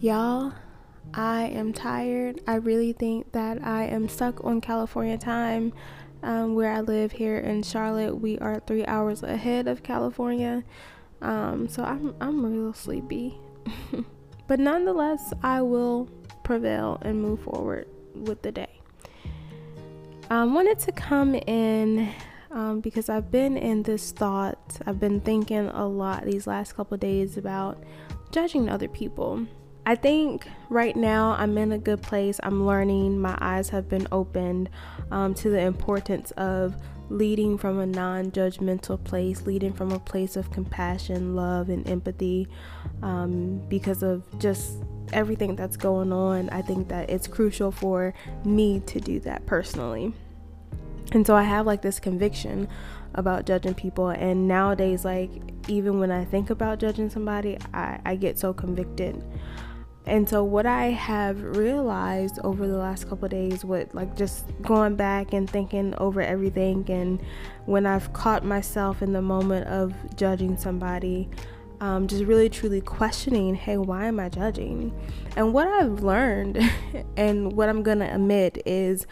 Y'all, I am tired. I really think that I am stuck on California time. Um, where I live here in Charlotte, we are three hours ahead of California. Um, so I'm I'm real sleepy. but nonetheless, I will prevail and move forward with the day. I wanted to come in um, because I've been in this thought. I've been thinking a lot these last couple days about judging other people. I think right now I'm in a good place. I'm learning. My eyes have been opened um, to the importance of leading from a non judgmental place, leading from a place of compassion, love, and empathy um, because of just everything that's going on. I think that it's crucial for me to do that personally. And so I have like this conviction about judging people. And nowadays, like, even when I think about judging somebody, I, I get so convicted. And so what I have realized over the last couple days with like just going back and thinking over everything and when I've caught myself in the moment of judging somebody, um, just really truly questioning, hey, why am I judging? And what I've learned and what I'm gonna admit is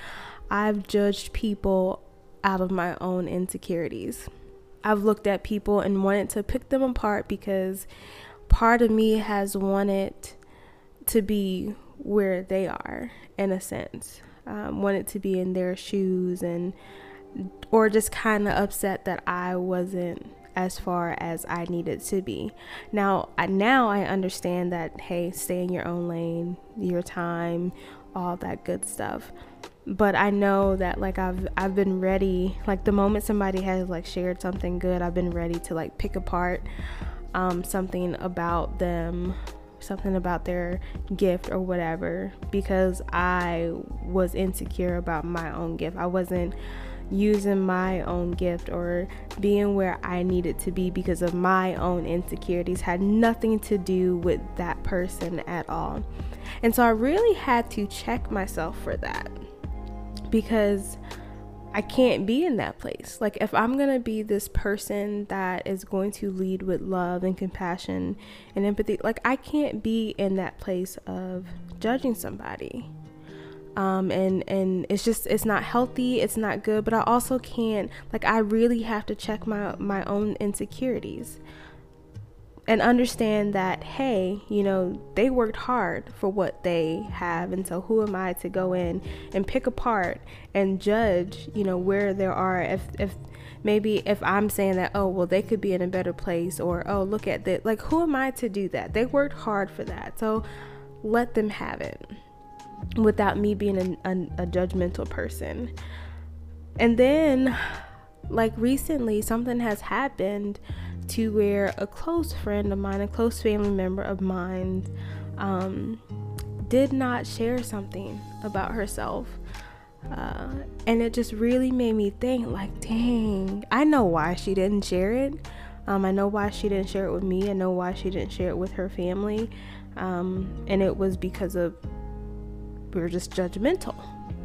I've judged people out of my own insecurities. I've looked at people and wanted to pick them apart because part of me has wanted to be where they are in a sense. Um, wanted to be in their shoes and or just kind of upset that i wasn't as far as i needed to be. Now I, now i understand that hey stay in your own lane your time all that good stuff. But i know that like i've i've been ready like the moment somebody has like shared something good i've been ready to like pick apart um, something about them something about their gift or whatever because I was insecure about my own gift. I wasn't using my own gift or being where I needed to be because of my own insecurities had nothing to do with that person at all. And so I really had to check myself for that because I can't be in that place. Like, if I'm going to be this person that is going to lead with love and compassion and empathy, like, I can't be in that place of judging somebody. Um, and and it's just it's not healthy it's not good but i also can't like i really have to check my my own insecurities and understand that hey you know they worked hard for what they have and so who am i to go in and pick apart and judge you know where there are if if maybe if i'm saying that oh well they could be in a better place or oh look at that like who am i to do that? They worked hard for that so let them have it without me being a, a, a judgmental person. And then like recently something has happened to where a close friend of mine, a close family member of mine, um, did not share something about herself. Uh, and it just really made me think, like, dang, I know why she didn't share it. Um, I know why she didn't share it with me. I know why she didn't share it with her family. Um, and it was because of we were just judgmental,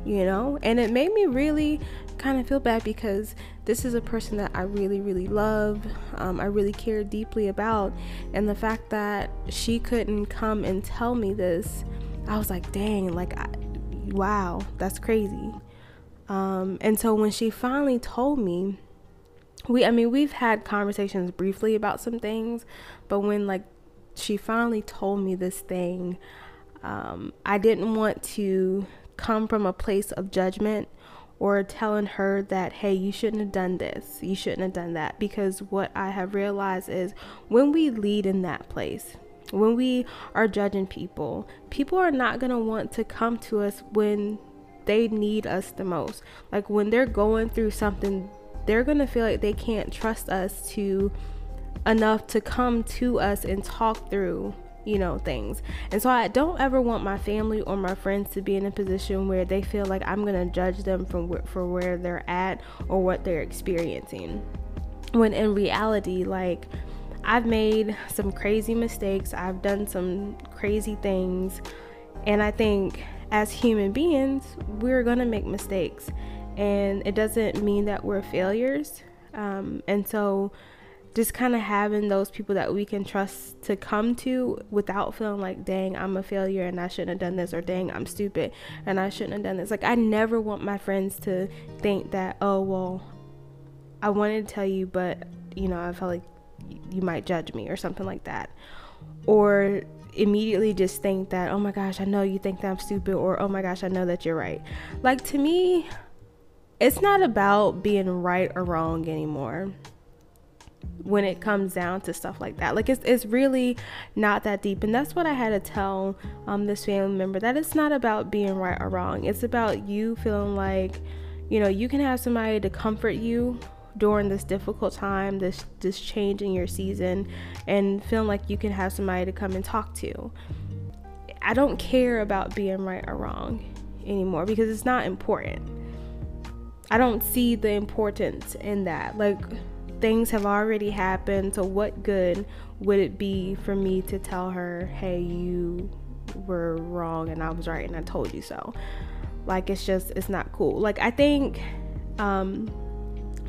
you know? And it made me really kind of feel bad because this is a person that I really, really love. Um, I really care deeply about. And the fact that she couldn't come and tell me this, I was like, dang, like, I, wow, that's crazy. Um, and so when she finally told me, we, I mean, we've had conversations briefly about some things, but when like she finally told me this thing, um, I didn't want to come from a place of judgment or telling her that, hey, you shouldn't have done this, you shouldn't have done that. Because what I have realized is when we lead in that place, when we are judging people, people are not going to want to come to us when they need us the most. Like when they're going through something, they're going to feel like they can't trust us to enough to come to us and talk through you know, things. And so I don't ever want my family or my friends to be in a position where they feel like I'm going to judge them from wh- for where they're at or what they're experiencing. When in reality, like I've made some crazy mistakes, I've done some crazy things, and I think as human beings, we're going to make mistakes. And it doesn't mean that we're failures. Um, and so just kind of having those people that we can trust to come to without feeling like, dang, I'm a failure and I shouldn't have done this, or dang, I'm stupid and I shouldn't have done this. Like, I never want my friends to think that, oh, well, I wanted to tell you, but, you know, I felt like you might judge me or something like that. Or immediately just think that, oh my gosh, I know you think that I'm stupid, or oh my gosh, I know that you're right. Like, to me, it's not about being right or wrong anymore when it comes down to stuff like that. Like it's it's really not that deep, and that's what I had to tell um this family member that it's not about being right or wrong. It's about you feeling like, you know, you can have somebody to comfort you during this difficult time, this this change in your season, and feeling like you can have somebody to come and talk to. I don't care about being right or wrong anymore because it's not important. I don't see the importance in that. Like things have already happened, so what good would it be for me to tell her, hey, you were wrong and I was right and I told you so? Like, it's just, it's not cool. Like, I think um,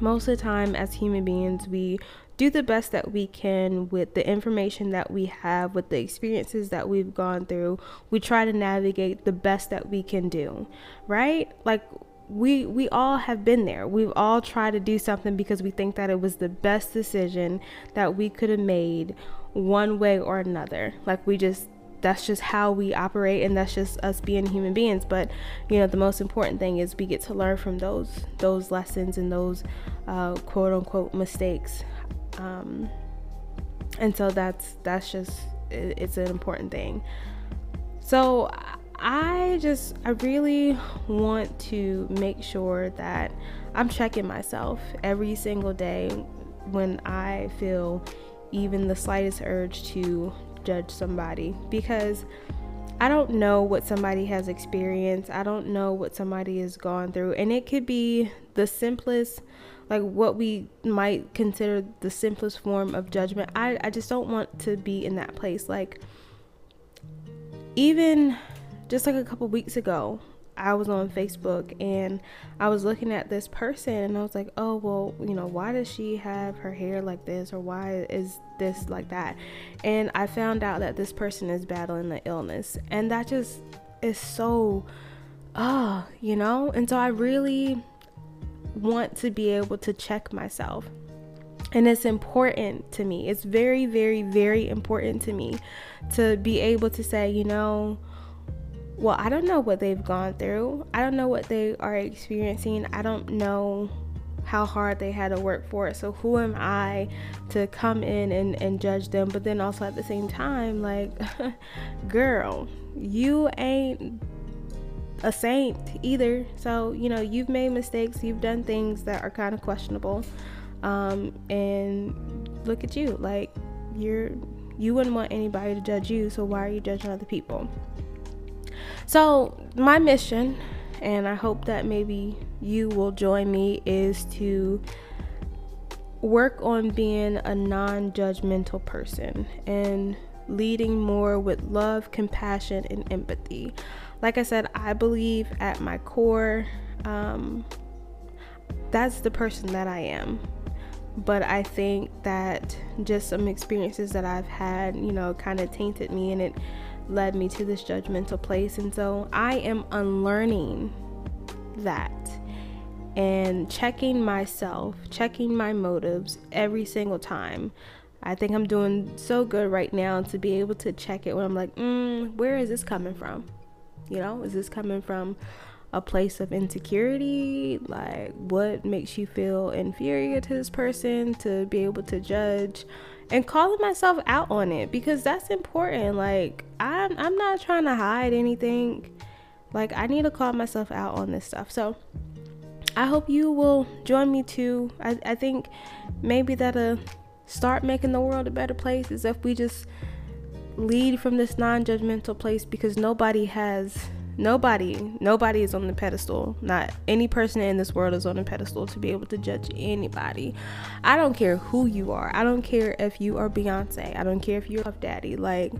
most of the time as human beings, we do the best that we can with the information that we have, with the experiences that we've gone through. We try to navigate the best that we can do, right? Like, we we all have been there. We've all tried to do something because we think that it was the best decision that we could have made one way or another. Like we just that's just how we operate and that's just us being human beings but you know the most important thing is we get to learn from those those lessons and those uh, quote unquote mistakes um, and so that's that's just it's an important thing so I just, I really want to make sure that I'm checking myself every single day when I feel even the slightest urge to judge somebody because I don't know what somebody has experienced. I don't know what somebody has gone through. And it could be the simplest, like what we might consider the simplest form of judgment. I, I just don't want to be in that place. Like, even just like a couple weeks ago, I was on Facebook and I was looking at this person and I was like, oh, well, you know, why does she have her hair like this or why is this like that? And I found out that this person is battling the illness. And that just is so, ah, you know? And so I really want to be able to check myself. And it's important to me. It's very, very, very important to me to be able to say, you know, well, I don't know what they've gone through. I don't know what they are experiencing. I don't know how hard they had to work for it. So who am I to come in and, and judge them? But then also at the same time, like, girl, you ain't a saint either. So, you know, you've made mistakes, you've done things that are kind of questionable. Um, and look at you. Like, you're you wouldn't want anybody to judge you, so why are you judging other people? So, my mission, and I hope that maybe you will join me, is to work on being a non judgmental person and leading more with love, compassion, and empathy. Like I said, I believe at my core, um, that's the person that I am. But I think that just some experiences that I've had, you know, kind of tainted me and it led me to this judgmental place. And so I am unlearning that and checking myself, checking my motives every single time. I think I'm doing so good right now to be able to check it when I'm like, mm, where is this coming from? You know, is this coming from a place of insecurity? Like, what makes you feel inferior to this person to be able to judge? And calling myself out on it because that's important. Like I'm I'm not trying to hide anything. Like I need to call myself out on this stuff. So I hope you will join me too. I, I think maybe that'll start making the world a better place is if we just lead from this non-judgmental place because nobody has Nobody, nobody is on the pedestal. Not any person in this world is on a pedestal to be able to judge anybody. I don't care who you are. I don't care if you are Beyonce. I don't care if you're Puff Daddy. Like,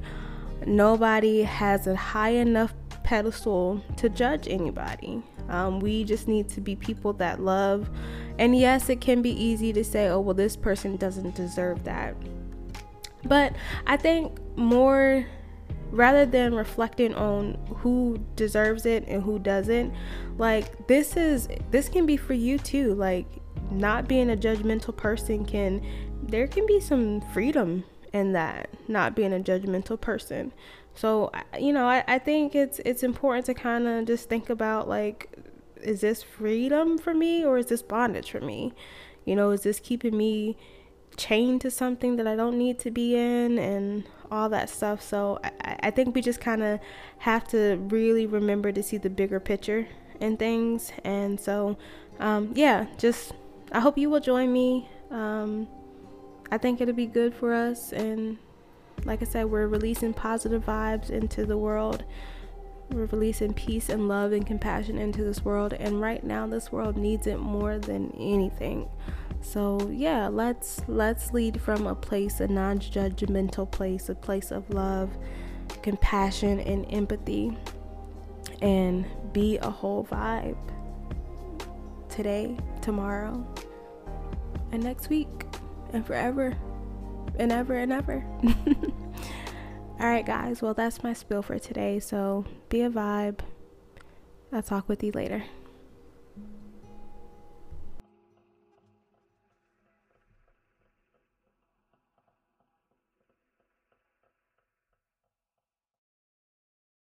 nobody has a high enough pedestal to judge anybody. Um, we just need to be people that love And yes, it can be easy to say, oh, well, this person doesn't deserve that. But I think more rather than reflecting on who deserves it and who doesn't, like this is this can be for you too. Like not being a judgmental person can there can be some freedom in that, not being a judgmental person. So you know, I, I think it's it's important to kind of just think about like, is this freedom for me or is this bondage for me? You know, is this keeping me chained to something that I don't need to be in and all that stuff. So I, I think we just kind of have to really remember to see the bigger picture and things. And so, um, yeah, just I hope you will join me. Um, I think it'll be good for us. And like I said, we're releasing positive vibes into the world. We're releasing peace and love and compassion into this world. And right now, this world needs it more than anything. So yeah, let's let's lead from a place, a non-judgmental place, a place of love, compassion, and empathy, and be a whole vibe today, tomorrow, and next week, and forever, and ever and ever. All right, guys. Well, that's my spill for today. So be a vibe. I'll talk with you later.